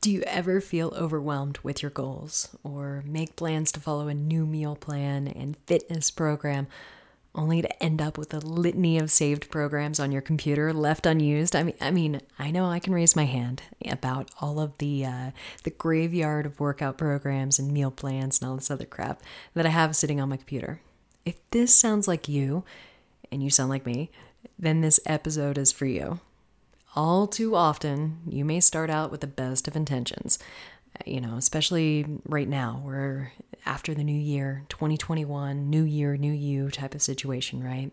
Do you ever feel overwhelmed with your goals or make plans to follow a new meal plan and fitness program only to end up with a litany of saved programs on your computer left unused? I mean, I mean, I know I can raise my hand about all of the uh, the graveyard of workout programs and meal plans and all this other crap that I have sitting on my computer. If this sounds like you and you sound like me, then this episode is for you all too often, you may start out with the best of intentions. You know, especially right now, we're after the new year, 2021, new year, new you type of situation, right?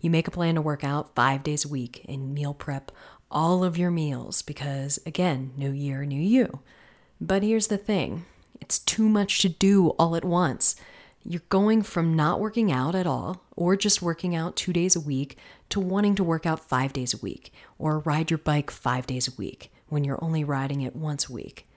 You make a plan to work out five days a week and meal prep all of your meals because, again, new year, new you. But here's the thing it's too much to do all at once. You're going from not working out at all or just working out two days a week to wanting to work out five days a week or ride your bike five days a week when you're only riding it once a week.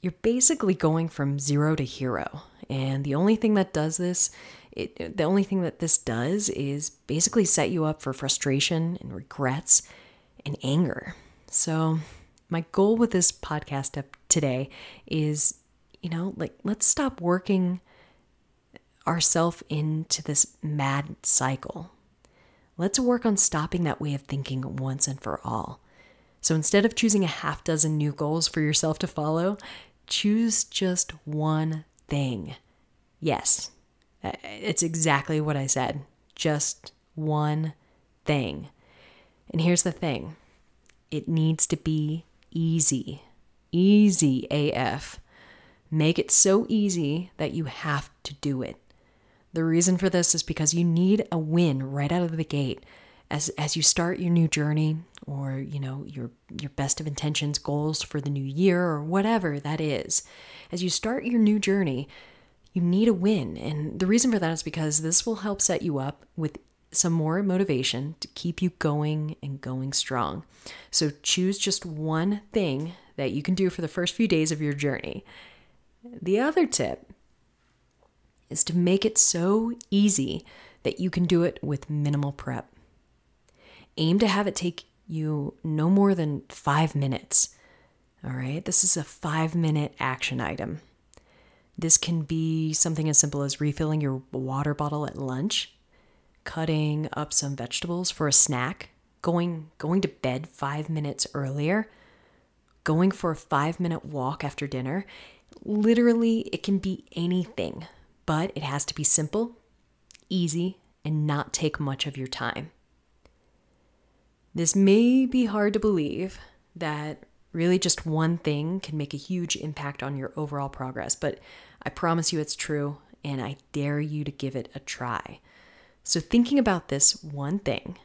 You're basically going from zero to hero. And the only thing that does this, it, the only thing that this does is basically set you up for frustration and regrets and anger. So, my goal with this podcast today is, you know, like let's stop working ourselves into this mad cycle. Let's work on stopping that way of thinking once and for all. So instead of choosing a half dozen new goals for yourself to follow, choose just one thing. Yes, uh, it's exactly what I said. Just one thing. And here's the thing it needs to be easy. Easy AF. Make it so easy that you have to do it. The reason for this is because you need a win right out of the gate. As, as you start your new journey or you know your your best of intentions goals for the new year or whatever that is. As you start your new journey you need a win. And the reason for that is because this will help set you up with some more motivation to keep you going and going strong. So choose just one thing that you can do for the first few days of your journey. The other tip is to make it so easy that you can do it with minimal prep. Aim to have it take you no more than five minutes. All right, this is a five minute action item. This can be something as simple as refilling your water bottle at lunch, cutting up some vegetables for a snack, going going to bed 5 minutes earlier, going for a 5 minute walk after dinner. Literally, it can be anything but it has to be simple, easy, and not take much of your time. This may be hard to believe that really just one thing can make a huge impact on your overall progress, but I promise you it's true, and I dare you to give it a try. So, thinking about this one thing,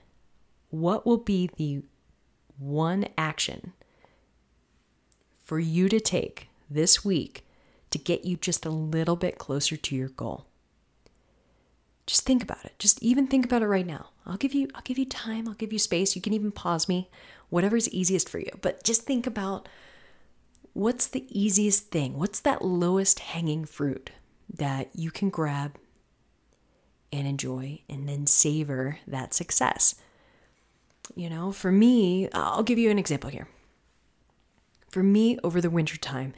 what will be the one action for you to take this week to get you just a little bit closer to your goal. Just think about it. Just even think about it right now. I'll give you I'll give you time, I'll give you space. You can even pause me, whatever's easiest for you. But just think about what's the easiest thing? What's that lowest hanging fruit that you can grab and enjoy and then savor that success? You know, for me, I'll give you an example here. For me, over the winter time,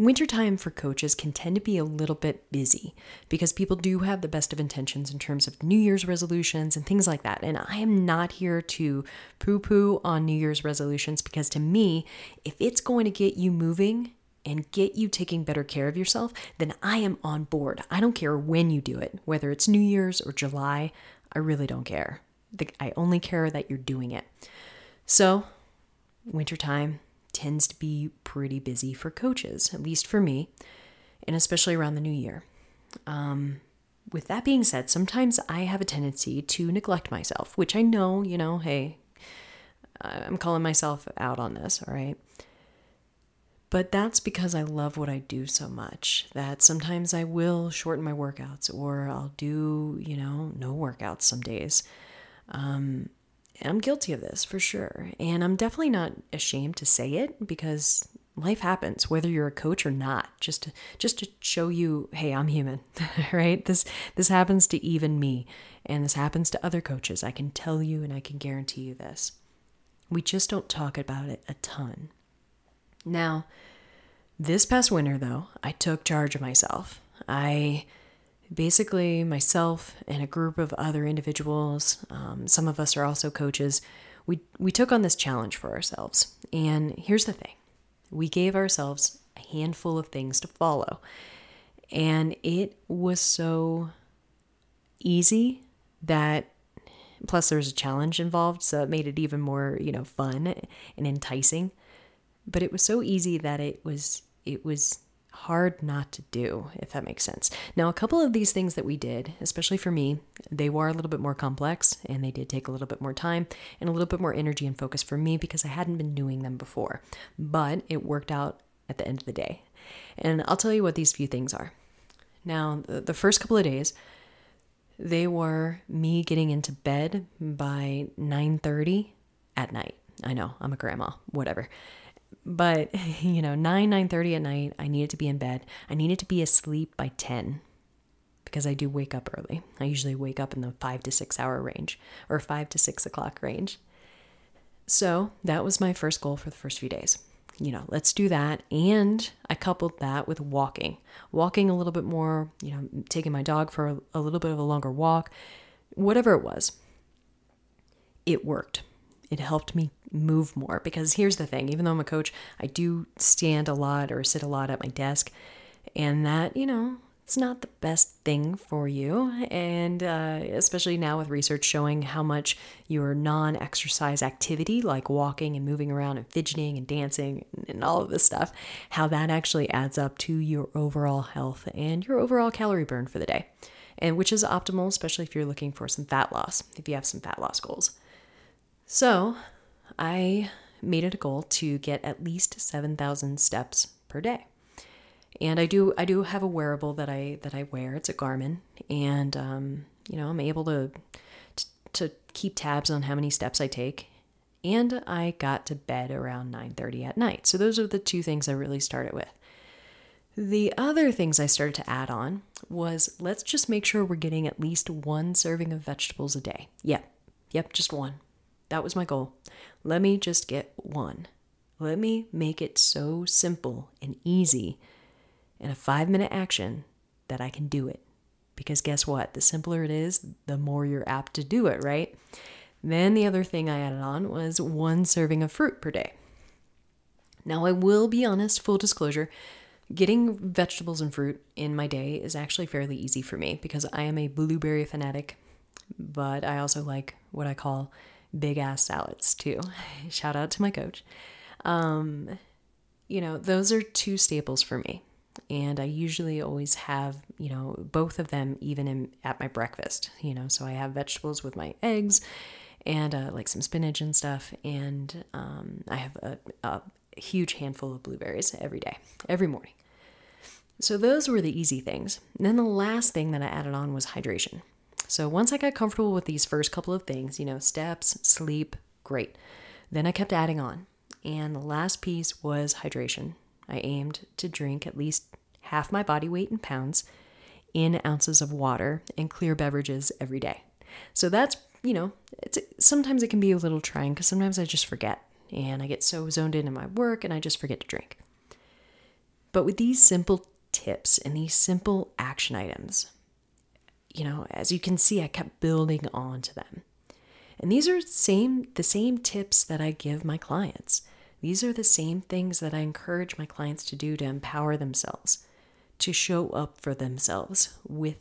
wintertime for coaches can tend to be a little bit busy because people do have the best of intentions in terms of New Year's resolutions and things like that. And I am not here to poo poo on New Year's resolutions because to me, if it's going to get you moving, and get you taking better care of yourself, then I am on board. I don't care when you do it, whether it's New Year's or July, I really don't care. I only care that you're doing it. So, wintertime, tends to be pretty busy for coaches, at least for me, and especially around the new year. Um, with that being said, sometimes I have a tendency to neglect myself, which I know, you know, hey, I'm calling myself out on this, all right? But that's because I love what I do so much that sometimes I will shorten my workouts or I'll do, you know, no workouts some days. Um, I'm guilty of this for sure. And I'm definitely not ashamed to say it because life happens whether you're a coach or not just to just to show you hey i'm human right? This this happens to even me and this happens to other coaches. I can tell you and i can guarantee you this. We just don't talk about it a ton. Now this past winter though i took charge of myself. I basically myself and a group of other individuals um, some of us are also coaches we we took on this challenge for ourselves and here's the thing we gave ourselves a handful of things to follow. And it was so easy that plus there was a challenge involved, so it made it even more, you know, fun and enticing. But it was so easy that it was it was hard not to do, if that makes sense. Now, a couple of these things that we did, especially for me, they were a little bit more complex and they did take a little bit more time and a little bit more energy and focus for me because I hadn't been doing them before. But it worked out at the end of the day. And I'll tell you what these few things are. Now, the, first couple of days, they were me getting into bed by 9:30 at night. I know, I'm a grandma, whatever but you know 9 9.30 at night i needed to be in bed. I needed to be asleep by 10 because i do wake up early. I usually wake up in the 5 to 6 hour range or 5 to 6 o'clock range. So that was my first goal for the first few days. You know let's do that. And i coupled that with walking walking a little bit more you know taking my dog for a, a little bit of a longer walk whatever it was it worked it helped me move more because here's the thing even though I'm a coach, I do stand a lot or sit a lot at my desk, and that, you know, it's not the best thing for you. And uh, especially now with research showing how much your non exercise activity, like walking and moving around and fidgeting and dancing and all of this stuff, how that actually adds up to your overall health and your overall calorie burn for the day. And which is optimal, especially if you're looking for some fat loss, if you have some fat loss goals. So I made it a goal to get at least 7,000 steps per day. And I do I do have a wearable that I that I wear. It's a Garmin, and um, you know I'm able to, to to keep tabs on how many steps I take. And I got to bed around 9:30 at night. So those are the two things I really started with. The other things I started to add on was let's just make sure we're getting at least one serving of vegetables a day. Yep, yep, just one. That was my goal. Let me just get one. Let me make it so simple and easy in a five minute action that I can do it. Because guess what? The simpler it is, the more you're apt to do it, right? Then the other thing I added on was one serving of fruit per day. Now, I will be honest, full disclosure, getting vegetables and fruit in my day is actually fairly easy for me because I am a blueberry fanatic, but I also like what I call big ass salads too. Shout out to my coach. Um, you know, those are two staples for me. And I usually always have, you know, both of them even in, at my breakfast, you know. So I have vegetables with my eggs and uh, like some spinach and stuff. And um, I have a, a huge handful of blueberries every day, every morning. So those were the easy things. And then the last thing that I added on was hydration. So once I got comfortable with these first couple of things, you know, steps, sleep, great. Then I kept adding on. And the last piece was hydration. I aimed to drink at least half my body weight in pounds in ounces of water and clear beverages every day. So that's, you know, it's sometimes it can be a little trying because sometimes I just forget and I get so zoned in in my work and I just forget to drink. But with these simple tips and these simple action items, you know, as you can see, I kept building on to them. And these are same the same tips that I give my clients. These are the same things that I encourage my clients to do to empower themselves, to show up for themselves with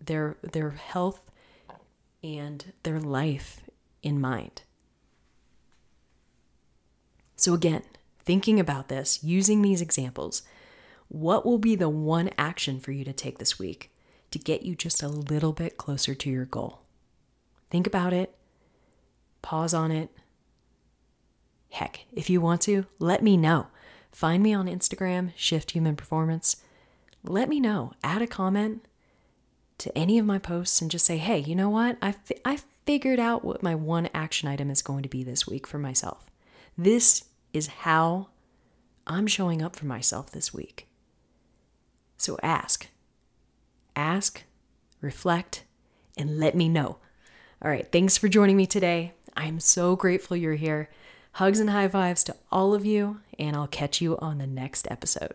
their their health and their life in mind. So again, thinking about this, using these examples, what will be the one action for you to take this week? To get you just a little bit closer to your goal. Think about it, pause on it. Heck, if you want to, let me know. find me on Instagram, Shift Human Performance. Let me know. Add a comment to any of my posts and just say, hey, you know what? I, fi- I figured out what my one action item is going to be this week for myself. This is how I'm showing up for myself this week. So ask, ask, reflect, and let me know. All right, thanks for joining me today. I'm so grateful you're here. Hugs and high fives to all of you, and I'll catch you on the next episode.